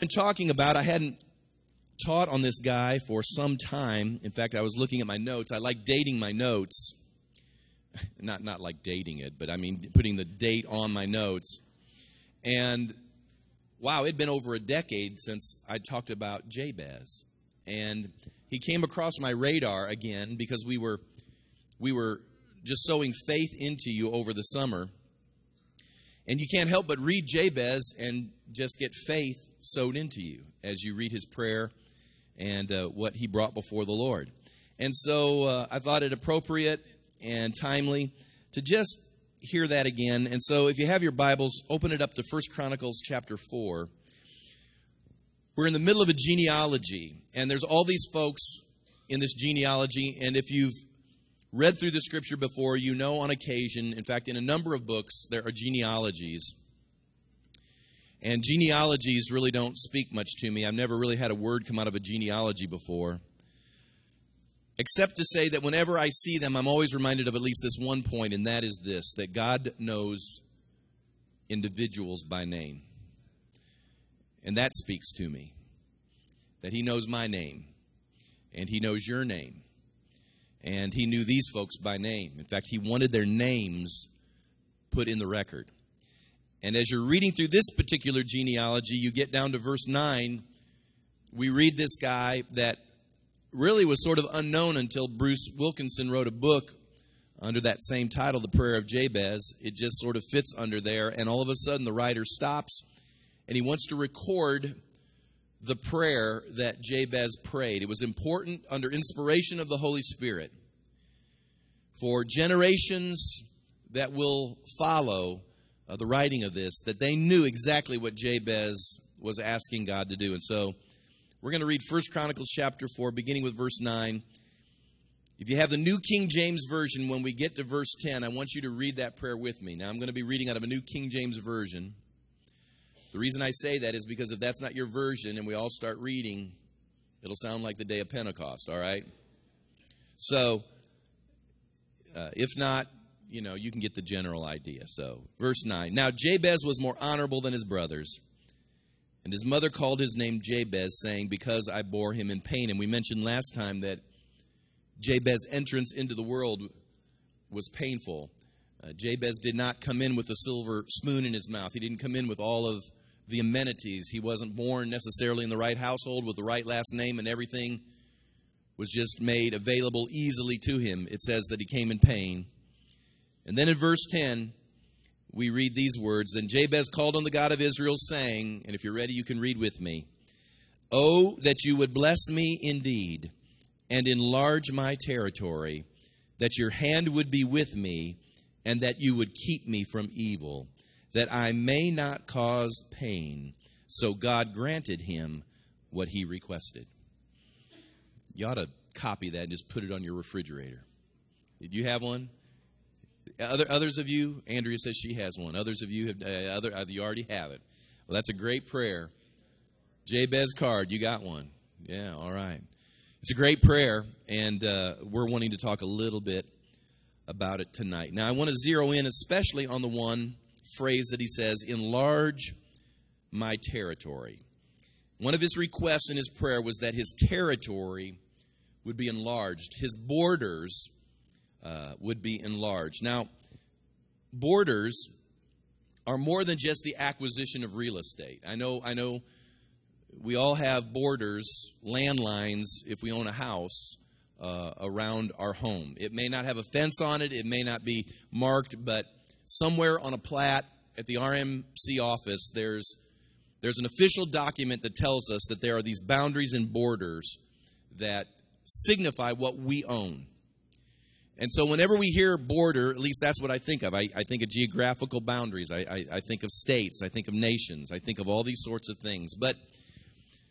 been talking about, I hadn't taught on this guy for some time. In fact, I was looking at my notes. I like dating my notes. Not not like dating it, but I mean putting the date on my notes. And wow, it'd been over a decade since I talked about Jabez. And he came across my radar again because we were we were just sowing faith into you over the summer. And you can't help but read Jabez and just get faith sowed into you as you read his prayer and uh, what he brought before the Lord. And so uh, I thought it appropriate and timely to just hear that again. And so if you have your Bibles, open it up to First Chronicles chapter 4. We're in the middle of a genealogy, and there's all these folks in this genealogy. And if you've read through the scripture before, you know on occasion, in fact, in a number of books, there are genealogies. And genealogies really don't speak much to me. I've never really had a word come out of a genealogy before. Except to say that whenever I see them, I'm always reminded of at least this one point, and that is this that God knows individuals by name. And that speaks to me. That He knows my name, and He knows your name. And He knew these folks by name. In fact, He wanted their names put in the record. And as you're reading through this particular genealogy, you get down to verse 9. We read this guy that really was sort of unknown until Bruce Wilkinson wrote a book under that same title, The Prayer of Jabez. It just sort of fits under there. And all of a sudden, the writer stops and he wants to record the prayer that Jabez prayed. It was important under inspiration of the Holy Spirit for generations that will follow uh, the writing of this that they knew exactly what Jabez was asking God to do. And so we're going to read First Chronicles chapter 4, beginning with verse 9. If you have the New King James Version, when we get to verse 10, I want you to read that prayer with me. Now, I'm going to be reading out of a New King James Version. The reason I say that is because if that's not your version and we all start reading, it'll sound like the day of Pentecost, all right? So, uh, if not, you know, you can get the general idea. So, verse 9. Now, Jabez was more honorable than his brothers. And his mother called his name Jabez, saying, Because I bore him in pain. And we mentioned last time that Jabez's entrance into the world was painful. Uh, Jabez did not come in with a silver spoon in his mouth, he didn't come in with all of the amenities. He wasn't born necessarily in the right household with the right last name, and everything was just made available easily to him. It says that he came in pain. And then in verse 10, we read these words Then Jabez called on the God of Israel, saying, and if you're ready, you can read with me Oh, that you would bless me indeed and enlarge my territory, that your hand would be with me, and that you would keep me from evil, that I may not cause pain. So God granted him what he requested. You ought to copy that and just put it on your refrigerator. Did you have one? Other, others of you, Andrea says she has one. Others of you have, uh, other, uh, you already have it. Well, that's a great prayer. Jabez card, you got one. Yeah, all right. It's a great prayer, and uh, we're wanting to talk a little bit about it tonight. Now, I want to zero in especially on the one phrase that he says, enlarge my territory. One of his requests in his prayer was that his territory would be enlarged, his borders uh, would be enlarged. Now, borders are more than just the acquisition of real estate. I know, I know we all have borders, landlines, if we own a house uh, around our home. It may not have a fence on it, it may not be marked, but somewhere on a plat at the RMC office, there's there's an official document that tells us that there are these boundaries and borders that signify what we own. And so, whenever we hear border, at least that's what I think of. I, I think of geographical boundaries. I, I, I, think of states. I think of nations. I think of all these sorts of things. But,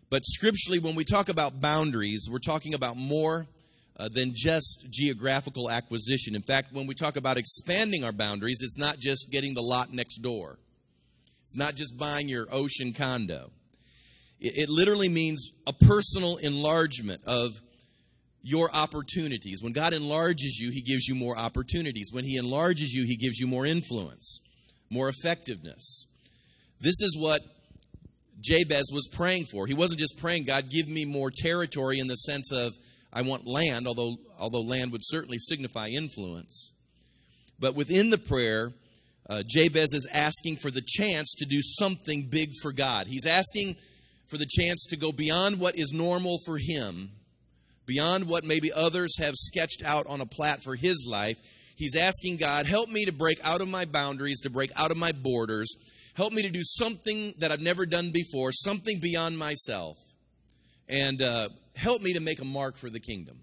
but scripturally, when we talk about boundaries, we're talking about more uh, than just geographical acquisition. In fact, when we talk about expanding our boundaries, it's not just getting the lot next door, it's not just buying your ocean condo. It, it literally means a personal enlargement of your opportunities. When God enlarges you, He gives you more opportunities. When He enlarges you, He gives you more influence, more effectiveness. This is what Jabez was praying for. He wasn't just praying, God, give me more territory in the sense of I want land, although, although land would certainly signify influence. But within the prayer, uh, Jabez is asking for the chance to do something big for God. He's asking for the chance to go beyond what is normal for him, beyond what maybe others have sketched out on a plat for his life. He's asking God, help me to break out of my boundaries, to break out of my borders. Help me to do something that I've never done before, something beyond myself. And uh, help me to make a mark for the kingdom.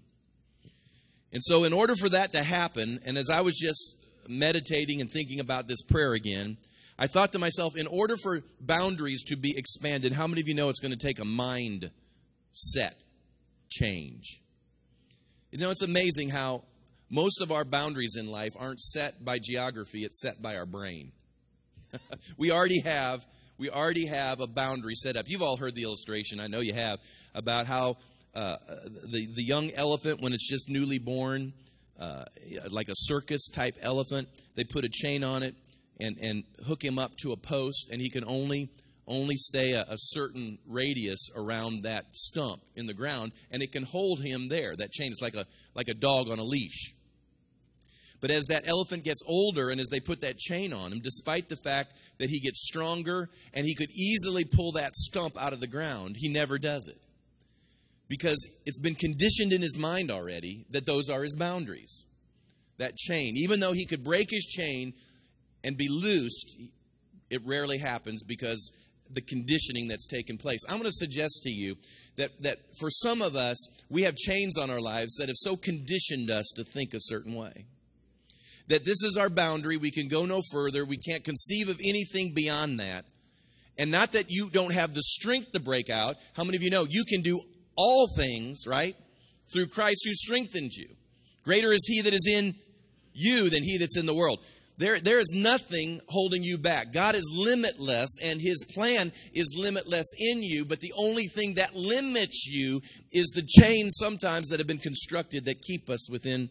And so, in order for that to happen, and as I was just meditating and thinking about this prayer again, I thought to myself, in order for boundaries to be expanded, how many of you know it's going to take a mind set change? You know, it's amazing how most of our boundaries in life aren't set by geography, it's set by our brain. we already have we already have a boundary set up. You've all heard the illustration, I know you have, about how uh, the, the young elephant, when it's just newly born, uh, like a circus type elephant, they put a chain on it and, and hook him up to a post, and he can only only stay a, a, certain radius around that stump in the ground, and it can hold him there. That chain is like a like a dog on a leash. But as that elephant gets older and as they put that chain on him, despite the fact that he gets stronger and he could easily pull that stump out of the ground, he never does it because it's been conditioned in his mind already that those are his boundaries. That chain. Even though he could break his chain and be loosed, it rarely happens because the conditioning that's taken place. I'm going to suggest to you that, that for some of us, we have chains on our lives that have so conditioned us to think a certain way. That this is our boundary, we can go no further, we can't conceive of anything beyond that. And not that you don't have the strength to break out. How many of you know you can do all things, right? Through Christ who strengthens you. Greater is he that is in you than he that's in the world. There, there is nothing holding you back. God is limitless, and His plan is limitless in you, but the only thing that limits you is the chains sometimes that have been constructed that keep us within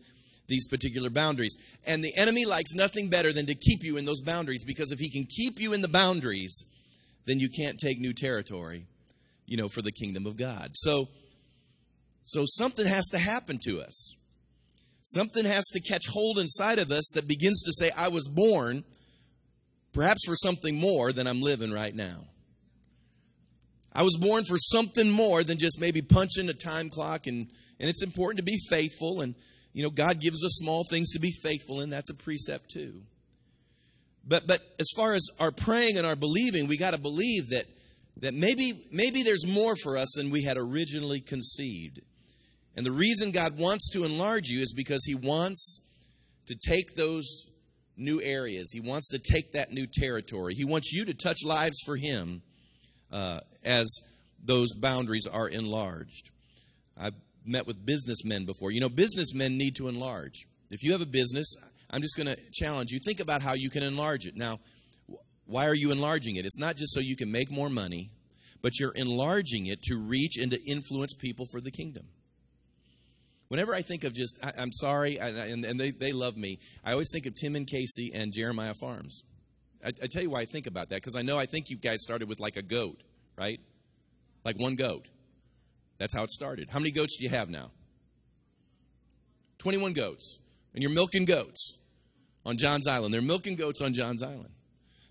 these particular boundaries. And the enemy likes nothing better than to keep you in those boundaries because if he can keep you in the boundaries, then you can't take new territory you know, for the kingdom of God. So, so something has to happen to us. Something has to catch hold inside of us that begins to say, I was born perhaps for something more than I'm living right now. I was born for something more than just maybe punching a time clock and and it's important to be faithful and you know God gives us small things to be faithful in that's a precept too. But but as far as our praying and our believing, we got to believe that that maybe, maybe there's more for us than we had originally conceived. And the reason God wants to enlarge you is because He wants to take those new areas. He wants to take that new territory. He wants you to touch lives for Him uh, as those boundaries are enlarged. I've met with businessmen before. You know, businessmen need to enlarge. If you have a business, I'm just going to challenge you. Think about how you can enlarge it. Now, why are you enlarging it? It's not just so you can make more money, but you're enlarging it to reach and to influence people for the kingdom. Whenever I think of just, I, am sorry, I, and, and they, they love me, I always think of Tim and Casey and Jeremiah Farms. I, I tell you why I think about that, because I know I think you guys started with like a goat, right? Like one goat. That's how it started. How many goats do you have now? 21 goats. And you're milking goats on John's Island. They're milking goats on John's Island.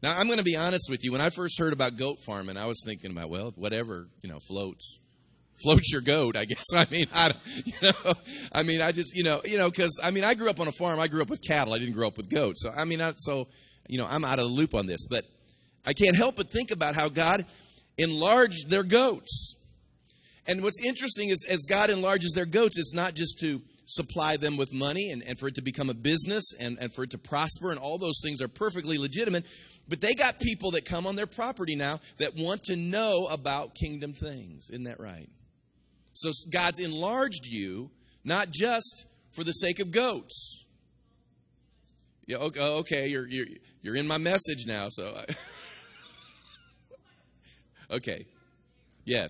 Now, I'm going to be honest with you. When I first heard about goat farming, I was thinking about, well, whatever, you know, floats. Floats your goat, I guess. I mean, I, you know, I mean, I just, you know, you know, because I mean, I grew up on a farm. I grew up with cattle. I didn't grow up with goats. So, I mean, I, so, you know, I'm out of the loop on this. But I can't help but think about how God enlarged their goats. And what's interesting is, as God enlarges their goats, it's not just to supply them with money and, and for it to become a business and, and for it to prosper, and all those things are perfectly legitimate. But they got people that come on their property now that want to know about kingdom things. Isn't that right? So God's enlarged you not just for the sake of goats. Yeah, okay, oh, okay you're, you're, you're in my message now, so. I okay. Yes.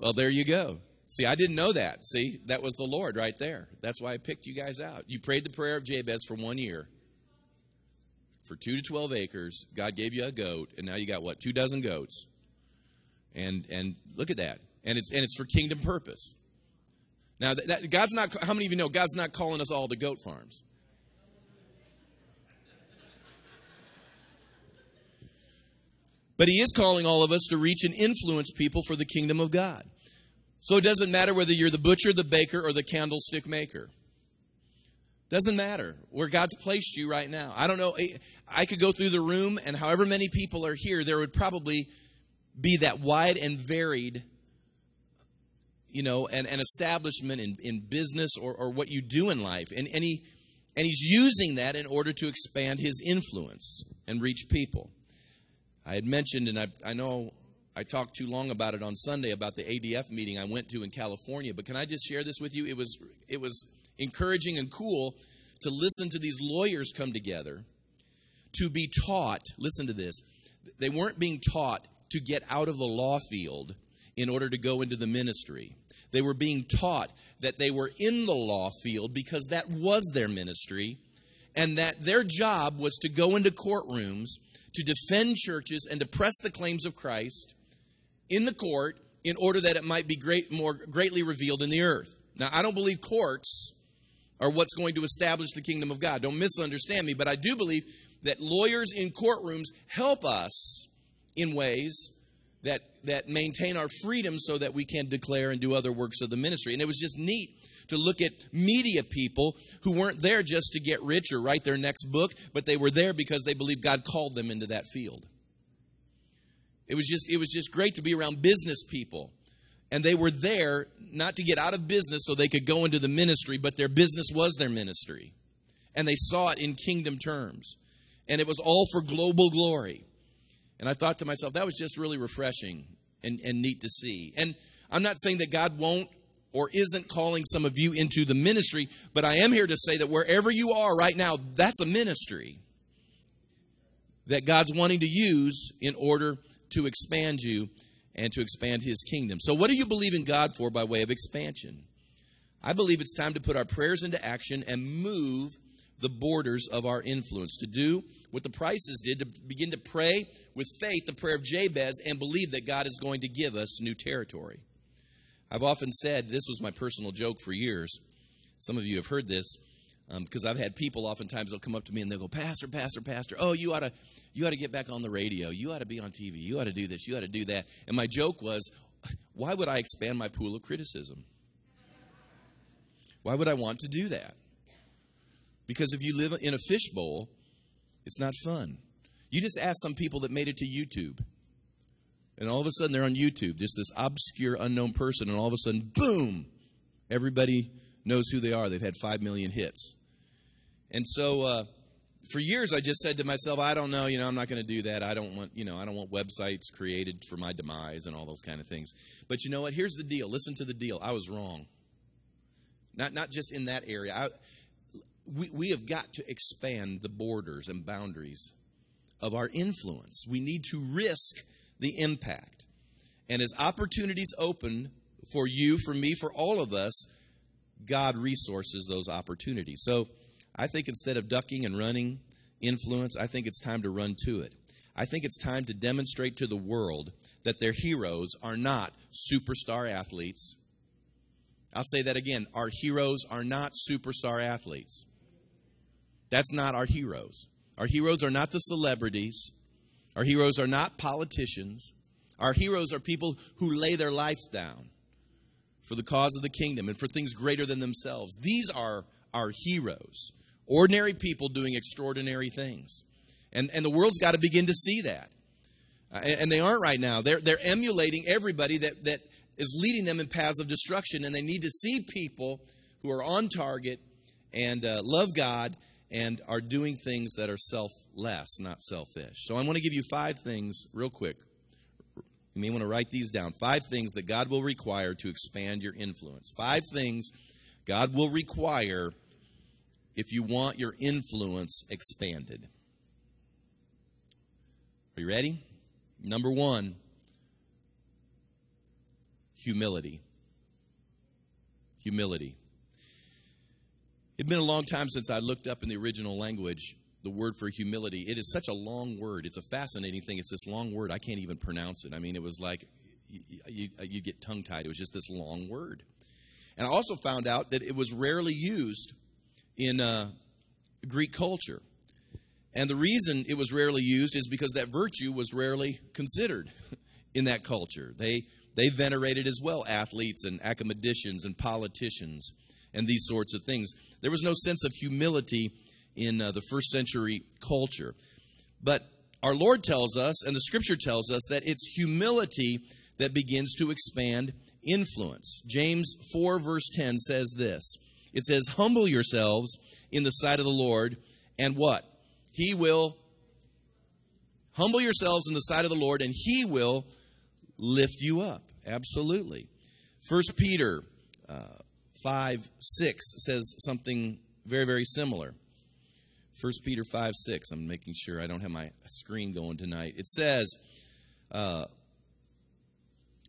Well, there you go. See, I didn't know that. See, that was the Lord right there. That's why I picked you guys out. You prayed the prayer of Jabez for one year. for two to 12 acres. God gave you a goat, and now you got what? Two dozen goats. And, and look at that. And it's, and it's for kingdom purpose. Now, that, that, God's not, how many of you know God's not calling us all to goat farms? But He is calling all of us to reach and influence people for the kingdom of God. So it doesn't matter whether you're the butcher, the baker, or the candlestick maker. Doesn't matter where God's placed you right now. I don't know. I could go through the room, and however many people are here, there would probably be that wide and varied, you know, an, an establishment in, in business or, or what you do in life. And, and, he, and he's using that in order to expand his influence and reach people. I had mentioned, and I, I know I talked too long about it on Sunday about the ADF meeting I went to in California, but can I just share this with you? It was, it was encouraging and cool to listen to these lawyers come together to be taught. Listen to this. They weren't being taught to get out of the law field in order to go into the ministry. They were being taught that they were in the law field because that was their ministry and that their job was to go into courtrooms to defend churches and to press the claims of Christ in the court in order that it might be great, more greatly revealed in the earth. Now, I don't believe courts are what's going to establish the kingdom of God. Don't misunderstand me, but I do believe that lawyers in courtrooms help us in ways that that maintain our freedom so that we can declare and do other works of the ministry. And it was just neat to look at media people who weren't there just to get rich or write their next book, but they were there because they believed God called them into that field. It was just it was just great to be around business people and they were there not to get out of business so they could go into the ministry, but their business was their ministry. And they saw it in kingdom terms. And it was all for global glory. And I thought to myself, that was just really refreshing and, and neat to see. And I'm not saying that God won't or isn't calling some of you into the ministry, but I am here to say that wherever you are right now, that's a ministry that God's wanting to use in order to expand you and to expand his kingdom. So, what do you believe in God for by way of expansion? I believe it's time to put our prayers into action and move the borders of our influence, to do what the Prices did, to begin to pray with faith the prayer of Jabez and believe that God is going to give us new territory. I've often said, this was my personal joke for years. Some of you have heard this because um, I've had people oftentimes they'll come up to me and they'll go, Pastor, Pastor, Pastor, oh, you ought to you ought to get back on the radio. You ought to be on TV. You ought to do this. You ought to do that. And my joke was, why would I expand my pool of criticism? Why would I want to do that? Because if you live in a fishbowl, it's not fun. You just ask some people that made it to YouTube. And all of a sudden they're on YouTube, just this obscure, unknown person, and all of a sudden, boom, everybody knows who they are. They've had five million hits. And so uh, for years I just said to myself, I don't know, you know, I'm not going to do that. I don't want, you know, I don't want websites created for my demise and all those kind of things. But you know what? Here's the deal. Listen to the deal. I was wrong. Not not just in that area. I, we we have got to expand the borders and boundaries of our influence. We need to risk the impact. And as opportunities open for you, for me, for all of us, God resources those opportunities. So I think instead of ducking and running influence, I think it's time to run to it. I think it's time to demonstrate to the world that their heroes are not superstar athletes. I'll say that again. Our heroes are not superstar athletes. That's not our heroes. Our heroes are not the celebrities. Our heroes are not politicians. Our heroes are people who lay their lives down for the cause of the kingdom and for things greater than themselves. These are our heroes. Ordinary people doing extraordinary things. And, and the world's got to begin to see that. Uh, and, and, they aren't right now. They're, they're emulating everybody that, that is leading them in paths of destruction. And they need to see people who are on target and uh, love God and are doing things that are selfless, not selfish. So I want to give you five things real quick. You may want to write these down. Five things that God will require to expand your influence. Five things God will require if you want your influence expanded. Are you ready? Number one, humility. Humility. It's been a long time since I looked up in the original language the word for humility. It is such a long word. It's a fascinating thing. It's this long word. I can't even pronounce it. I mean, it was like you, you, get tongue tied. It was just this long word. And I also found out that it was rarely used in uh, Greek culture. And the reason it was rarely used is because that virtue was rarely considered in that culture. They, they venerated as well athletes and academicians and politicians and these sorts of things. There was no sense of humility in uh, the first century culture. But our Lord tells us, and the scripture tells us, that it's humility that begins to expand influence. James 4, verse 10 says this It says, Humble yourselves in the sight of the Lord, and what? He will humble yourselves in the sight of the Lord, and He will lift you up. Absolutely. First Peter uh, 5 6 says something very, very similar. 1 Peter 5 6. I'm making sure I don't have my screen going tonight. It says, uh,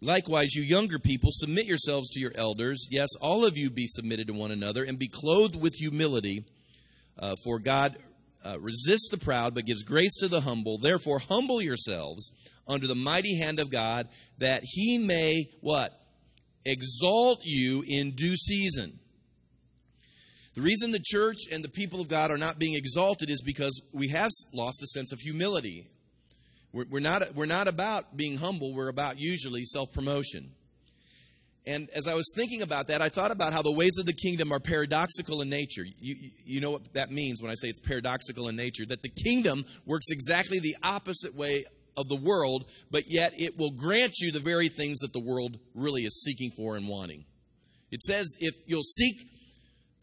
Likewise, you younger people, submit yourselves to your elders. Yes, all of you be submitted to one another and be clothed with humility. Uh, for God uh, resists the proud, but gives grace to the humble. Therefore, humble yourselves under the mighty hand of God, that he may, what? Exalt you in due season. The reason the church and the people of God are not being exalted is because we have lost a sense of humility. We're, we're, not, we're not about being humble, we're about usually self promotion. And as I was thinking about that, I thought about how the ways of the kingdom are paradoxical in nature. You, you know what that means when I say it's paradoxical in nature? That the kingdom works exactly the opposite way of the world, but yet it will grant you the very things that the world really is seeking for and wanting. It says if you'll seek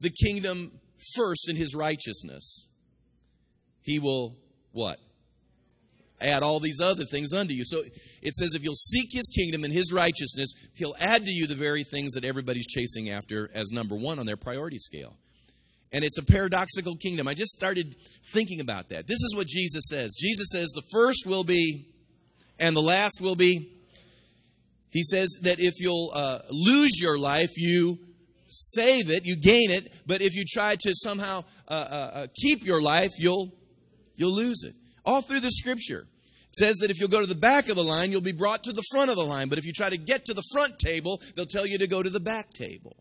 the kingdom first in his righteousness, he will what? Add all these other things unto you. So it says, if you'll seek his kingdom and his righteousness, he'll add to you the very things that everybody's chasing after as number one on their priority scale. And it's a paradoxical kingdom. I just started thinking about that. This is what Jesus says Jesus says, the first will be, and the last will be. He says that if you'll uh, lose your life, you save it, you gain it, but if you try to somehow uh, uh, uh, keep your life, you'll, you'll lose it. All through the scripture. Says that if you'll go to the back of the line, you'll be brought to the front of the line. But if you try to get to the front table, they'll tell you to go to the back table.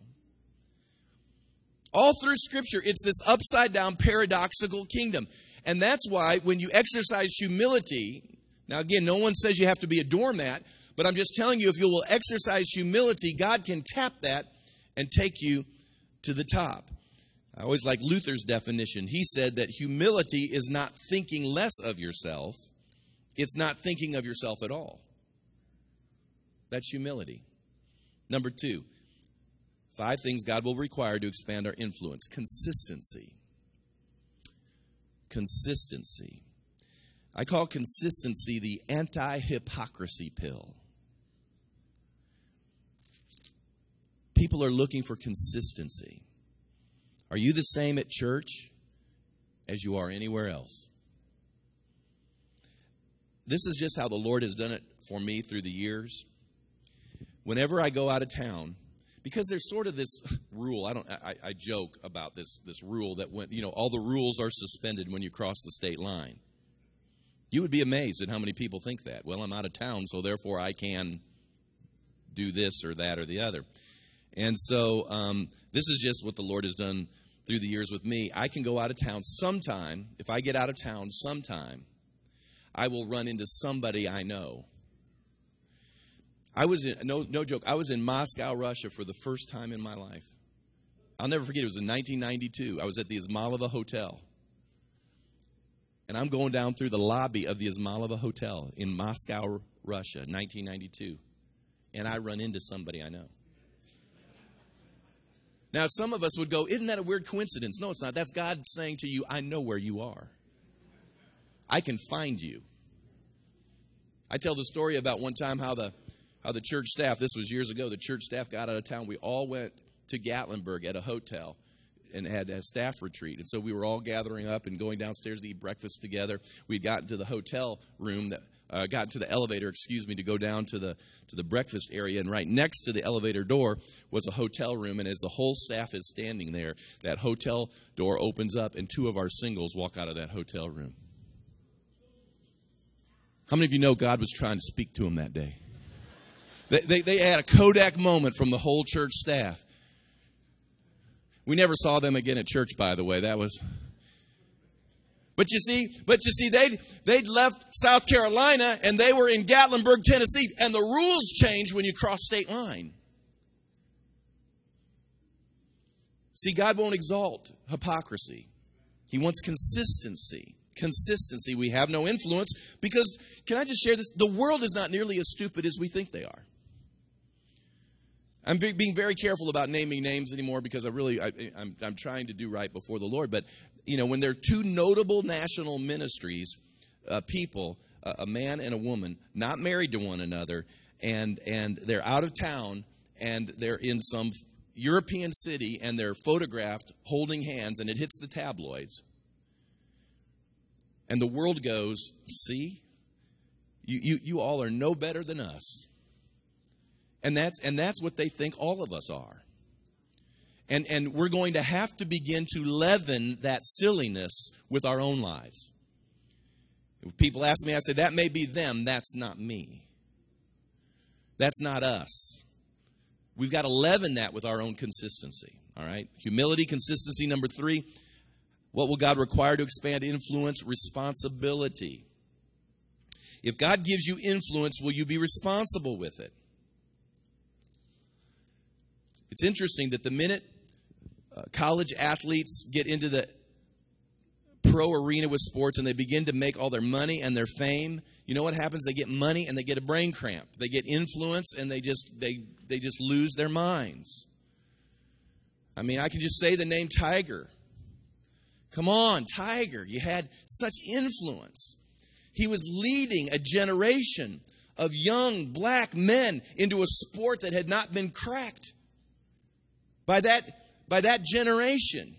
All through scripture, it's this upside down paradoxical kingdom. And that's why when you exercise humility, now again, no one says you have to be a doormat, but I'm just telling you, if you will exercise humility, God can tap that and take you to the top. I always like Luther's definition. He said that humility is not thinking less of yourself, it's not thinking of yourself at all. That's humility. Number two, five things God will require to expand our influence consistency. Consistency. I call consistency the anti hypocrisy pill. People are looking for consistency. Are you the same at church as you are anywhere else? This is just how the Lord has done it for me through the years. Whenever I go out of town, because there's sort of this rule. I don't. I, I, joke about this this rule that when you know all the rules are suspended when you cross the state line. You would be amazed at how many people think that. Well, I'm out of town, so therefore I can do this or that or the other. And so um, this is just what the Lord has done through the years with me. I can go out of town sometime. If I get out of town sometime, I will run into somebody I know. I was in, no, no joke, I was in Moscow, Russia for the first time in my life. I'll never forget, it was in 1992. I was at the Izmailova Hotel. And I'm going down through the lobby of the Izmailova Hotel in Moscow, Russia, 1992. And I run into somebody I know. Now, some of us would go, Isn't that a weird coincidence? No, it's not. That's God saying to you, I know where you are. I can find you. I tell the story about one time how the the church staff, this was years ago, the church staff got out of town. We all went to Gatlinburg at a hotel and had a staff retreat. And so we were all gathering up and going downstairs to eat breakfast together. We'd gotten to the hotel room that uh, got into the elevator, excuse me, to go down to the to the breakfast area, and right next to the elevator door was a hotel room. And as the whole staff is standing there, that hotel door opens up, and two of our singles walk out of that hotel room. How many of you know God was trying to speak to him that day? They, they, they had a Kodak moment from the whole church staff. We never saw them again at church, by the way. That was. But you see, but you see, they'd, they'd left South Carolina and they were in Gatlinburg, Tennessee, and the rules change when you cross state line. See, God won't exalt hypocrisy. He wants consistency. Consistency. We have no influence because, can I just share this? The world is not nearly as stupid as we think they are. I'm being very careful about naming names anymore because I really I, am I'm trying to do right before the Lord. But you know, when there are two notable national ministries, uh, people, uh, a man and a woman, not married to one another, and and they're out of town and they're in some European city and they're photographed holding hands, and it hits the tabloids, and the world goes, "See, you you, you all are no better than us." And that's, and that's what they think all of us are. And, and we're going to have to begin to leaven that silliness with our own lives. If people ask me, I say, that may be them, that's not me. That's not us. We've got to leaven that with our own consistency. All right? Humility, consistency. Number three, what will God require to expand influence? Responsibility. If God gives you influence, will you be responsible with it? It's interesting that the minute uh, college athletes get into the pro arena with sports and they begin to make all their money and their fame, you know what happens? They get money and they get a brain cramp. They get influence and they just they they just lose their minds. I mean, I can just say the name Tiger. Come on, Tiger. You had such influence. He was leading a generation of young black men into a sport that had not been cracked by that, by that generation.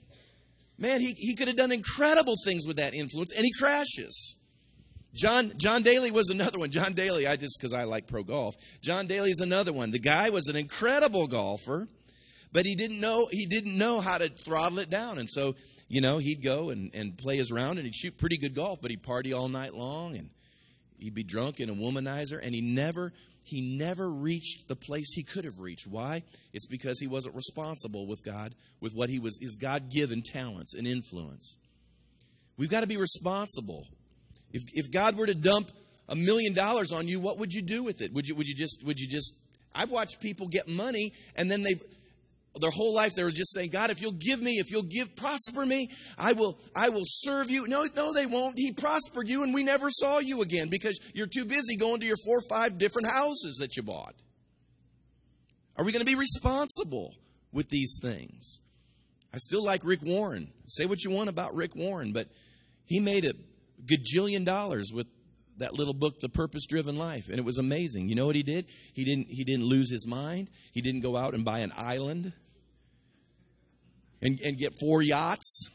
Man, he, he could have done incredible things with that influence, and he crashes. John, John Daly was another one. John Daly, I just because I like pro golf. John Daly is another one. The guy was an incredible golfer, but he didn't know he didn't know how to throttle it down. And so, you know, he'd go and, and play his round and he'd shoot pretty good golf, but he'd party all night long and he'd be drunk and a womanizer, and he never he never reached the place he could have reached. Why? It's because he wasn't responsible with God, with what he was, his God given talents and influence. We've got to be responsible. If, if God were to dump a million dollars on you, what would you do with it? Would you, would you just, would you just, I've watched people get money and then they've, their whole life they were just saying, God, if you'll give me, if you'll give prosper me, I will I will serve you. No, no, they won't. He prospered you and we never saw you again because you're too busy going to your four or five different houses that you bought. Are we going to be responsible with these things? I still like Rick Warren. Say what you want about Rick Warren, but he made a gajillion dollars with that little book the purpose driven life and it was amazing you know what he did he didn't he didn't lose his mind he didn't go out and buy an island and, and get four yachts.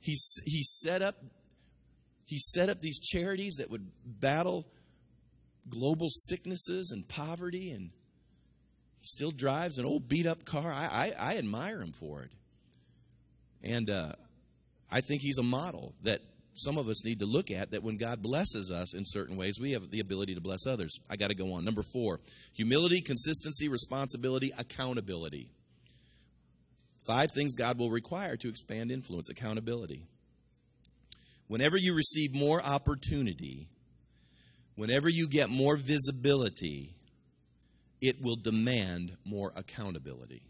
He, he set up he set up these charities that would battle global sicknesses and poverty and he still drives an old beat up car. I, I, I admire him for it. And uh, i think he's a model that some of us need to look at that when god blesses us in certain ways we have the ability to bless others. I got to go on. Number four humility consistency responsibility accountability Five things God will require to expand influence accountability. Whenever you receive more opportunity, whenever you get more visibility, it will demand more accountability.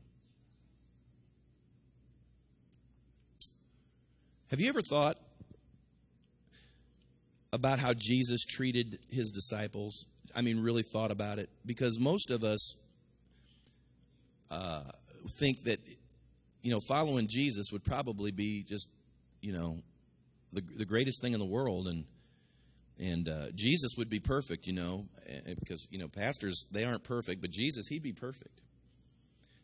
Have you ever thought about how Jesus treated his disciples? I mean, really thought about it? Because most of us uh, think that you know, following Jesus would probably be just, you know, the, the greatest thing in the world. And, and uh, Jesus would be perfect, you know, because, you know, pastors, they aren't perfect, but Jesus, he'd be perfect.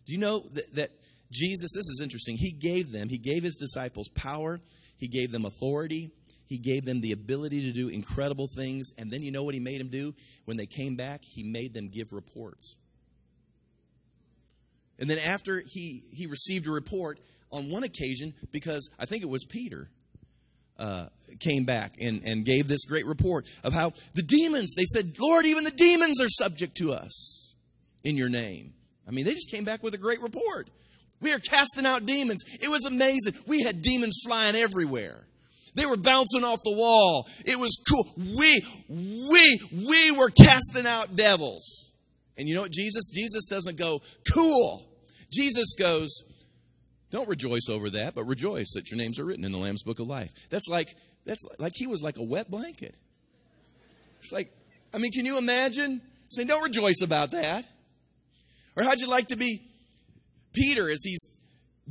Do you know that, that Jesus, this is interesting, he gave them, he gave his disciples power, he gave them authority, He gave them the ability to do incredible things. And then you know what he made them do? When they came back, he made them give reports. And then after he, he received a report on one occasion, because I think it was Peter, uh, came back and, and gave this great report of how the demons, they said, Lord, even the demons are subject to us in your name. I mean, they just came back with a great report. We are casting out demons. It was amazing. We had demons flying everywhere. They were bouncing off the wall. It was cool. We, we, we were casting out devils. And you know what, Jesus? Jesus doesn't go, cool. Jesus goes, don't rejoice over that, but rejoice that your names are written in the Lamb's Book of Life. That's like, that's like he was like a wet blanket. It's like, I mean, can you imagine saying, don't rejoice about that? Or how'd you like to be Peter as he's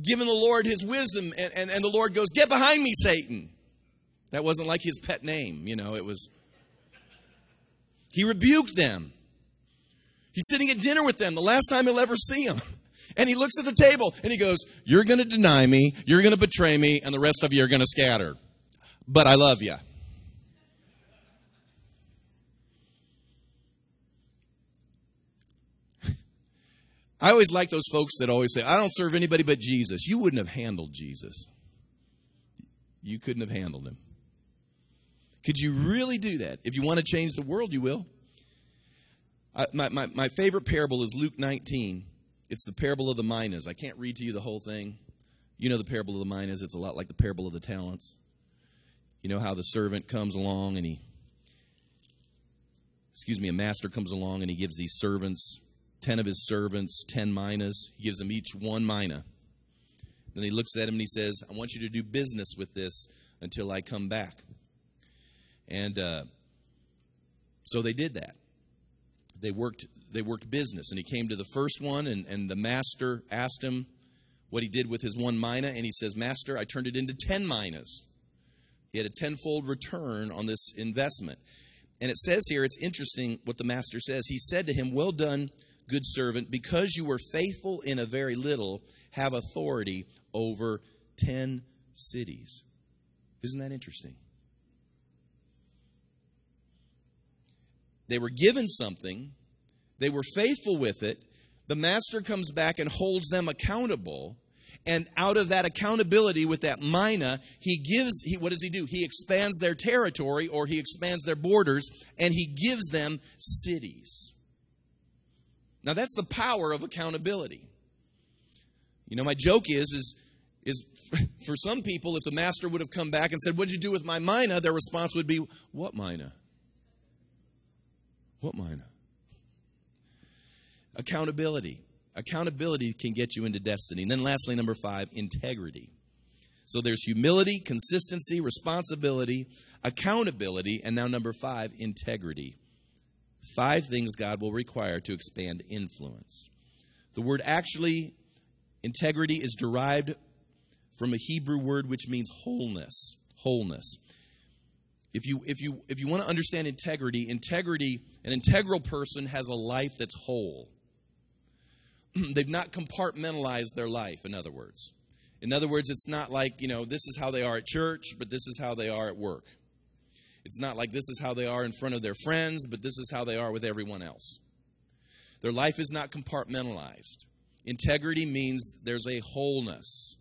giving the Lord his wisdom and, and, and the Lord goes, Get behind me, Satan. That wasn't like his pet name, you know, it was. He rebuked them. He's sitting at dinner with them, the last time he'll ever see them. And he looks at the table and he goes, You're going to deny me, you're going to betray me, and the rest of you are going to scatter. But I love you. I always like those folks that always say, I don't serve anybody but Jesus. You wouldn't have handled Jesus. You couldn't have handled him. Could you really do that? If you want to change the world, you will. I, my, my, my favorite parable is Luke 19. It's the parable of the minas. I can't read to you the whole thing. You know the parable of the minas. It's a lot like the parable of the talents. You know how the servant comes along and he, excuse me, a master comes along and he gives these servants ten of his servants ten minas. He gives them each one mina. Then he looks at him and he says, I want you to do business with this until I come back. And uh, so they did that. They worked, they worked business. And he came to the first one, and, and the master asked him what he did with his one mina. And he says, Master, I turned it into 10 minas. He had a tenfold return on this investment. And it says here, it's interesting what the master says. He said to him, Well done, good servant, because you were faithful in a very little, have authority over 10 cities. Isn't that interesting? They were given something, they were faithful with it. The master comes back and holds them accountable. And out of that accountability with that mina, he gives, he, what does he do? He expands their territory or he expands their borders and he gives them cities. Now that's the power of accountability. You know, my joke is, is, is for some people, if the master would have come back and said, What did you do with my mina? Their response would be, What mina? What mina? Accountability. Accountability can get you into destiny. And then lastly, number five, integrity. So there's humility, consistency, responsibility, accountability, and now number five, integrity. Five things God will require to expand influence. The word actually, integrity, is derived from a Hebrew word which means wholeness. Wholeness. If you, if you, if you want to understand integrity, integrity, an integral person has a life that's whole. They've not compartmentalized their life, in other words. In other words, it's not like, you know, this is how they are at church, but this is how they are at work. It's not like this is how they are in front of their friends, but this is how they are with everyone else. Their life is not compartmentalized. Integrity means there's a wholeness.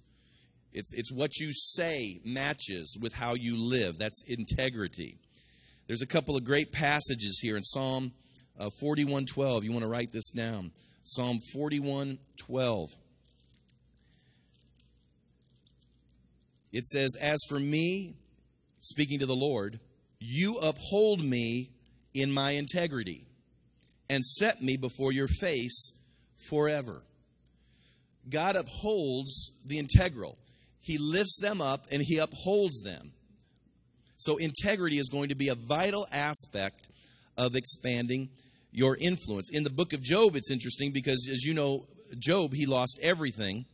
It's, it's what you say matches with how you live. That's integrity. There's a couple of great passages here in Psalm uh, 41:12. You want to write this down. Psalm 41:12. It says, "As for me, speaking to the Lord, you uphold me in my integrity and set me before your face forever. God upholds the integral. He lifts them up and he upholds them. So, integrity is going to be a vital aspect of expanding your influence. In the book of Job, it's interesting because, as you know, Job, he lost everything.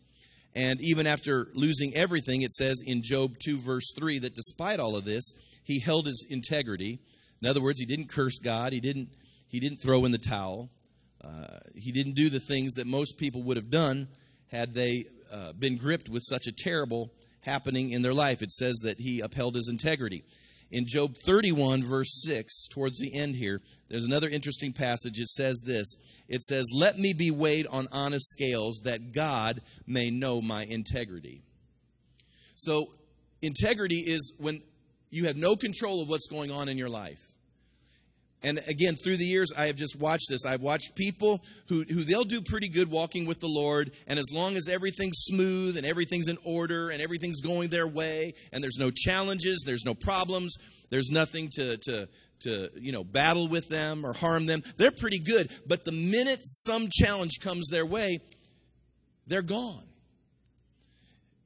And even after losing everything, it says in Job 2, verse 3, that despite all of this, he held his integrity. In other words, he didn't curse God. He didn't, he didn't throw in the towel. Uh, he didn't do the things that most people would have done had they uh, been gripped with such a terrible happening in their life. It says that he upheld his integrity. In Job 31, verse 6, towards the end here, there's another interesting passage. It says this It says, Let me be weighed on honest scales, that God may know my integrity. So, integrity is when you have no control of what's going on in your life. And again, through the years, I have just watched this. I've watched people who, who they'll do pretty good walking with the Lord, and as long as everything's smooth and everything's in order and everything's going their way, and there's no challenges, there's no problems, there's nothing to, to, to you know battle with them or harm them, they're pretty good. But the minute some challenge comes their way, they're gone.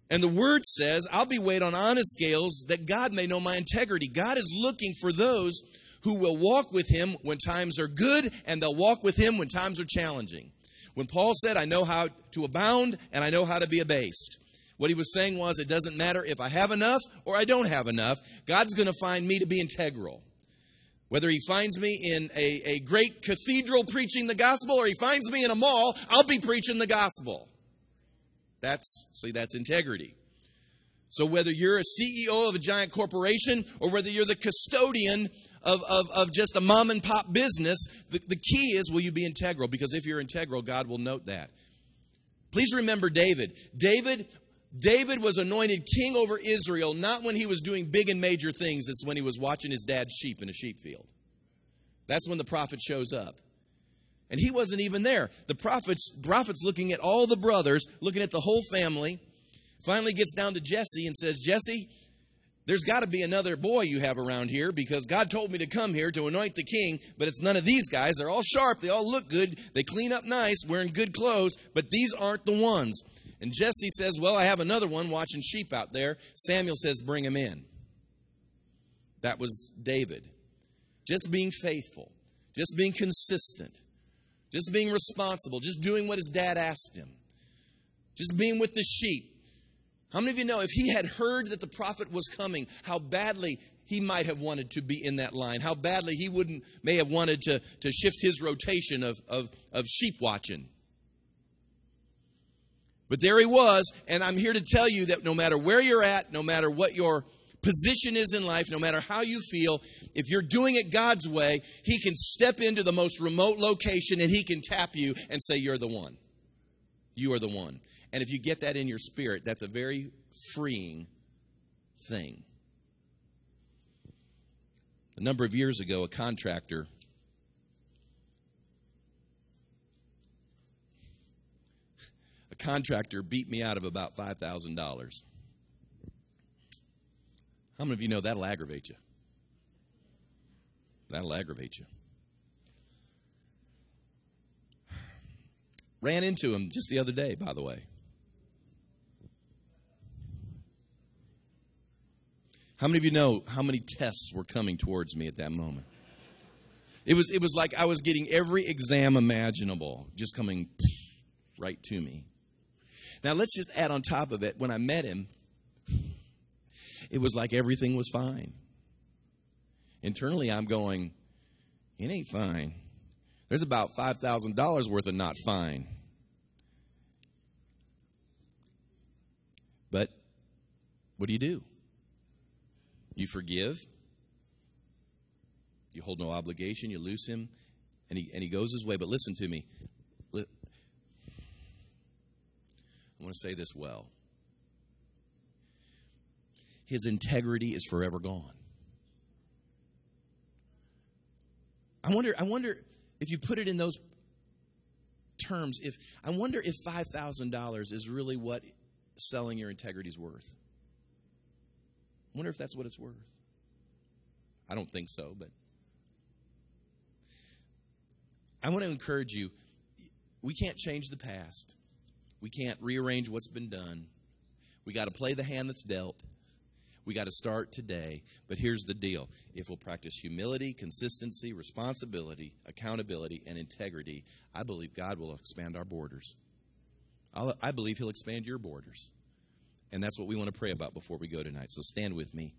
And the word says, I'll be weighed on honest scales that God may know my integrity. God is looking for those who will walk with him when times are good, and they'll walk with him when times are challenging. When Paul said, I know how to abound and I know how to be abased, what he was saying was, it doesn't matter if I have enough or I don't have enough, God's going to find me to be integral. Whether he finds me in a, a great cathedral preaching the gospel or he finds me in a mall, I'll be preaching the gospel. That's, see, that's integrity. So whether you're a CEO of a giant corporation or whether you're the custodian of, of, of just a mom and pop business, the, the key is will you be integral? Because if you're integral, God will note that. Please remember David. David David was anointed king over Israel not when he was doing big and major things, it's when he was watching his dad's sheep in a sheep field. That's when the prophet shows up. And he wasn't even there. The prophet's, prophet's looking at all the brothers, looking at the whole family, finally gets down to Jesse and says, Jesse, there's got to be another boy you have around here because God told me to come here to anoint the king, but it's none of these guys. They're all sharp, they all look good, they clean up nice, wearing good clothes, but these aren't the ones. And Jesse says, Well, I have another one watching sheep out there. Samuel says, Bring him in. That was David. Just being faithful, just being consistent, just being responsible, just doing what his dad asked him, just being with the sheep how many of you know if he had heard that the prophet was coming, how badly he might have wanted to be in that line, how badly he wouldn't may have wanted to, to shift his rotation of, of, of sheep watching. But there he was, and I'm here to tell you that no matter where you're at, no matter what your position is in life, no matter how you feel, if you're doing it God's way, He can step into the most remote location and He can tap you and say, You're the one. You are the one. And if you get that in your spirit, that's a very freeing thing. A number of years ago, a contractor a contractor beat me out of about $5,000. How many of you know that'll aggravate you? That'll aggravate you. Ran into him just the other day, by the way. How many of you know how many tests were coming towards me at that moment? It was, it was like I was getting every exam imaginable just coming right to me. Now, let's just add on top of it, when I met him, it was like everything was fine. Internally, I'm going, it ain't fine. There's about $5,000 worth of not fine. But what do you do? You forgive. You hold no obligation. You lose him. And he, and he goes his way. But listen to me. I want to say this well. His integrity is forever gone. I wonder, I wonder if you put it in those terms, if I wonder if five thousand dollars is really what selling your integrity is worth wonder if that's what it's worth. I don't think so, but I want to encourage you. We can't change the past. We can't rearrange what's been done. We got to play the hand that's dealt. We got to start today. But here's the deal if we'll practice humility, consistency, responsibility, accountability, and integrity, I believe God will expand our borders. i believe He'll expand your borders. And that's what we want to pray about before we go tonight. So stand with me.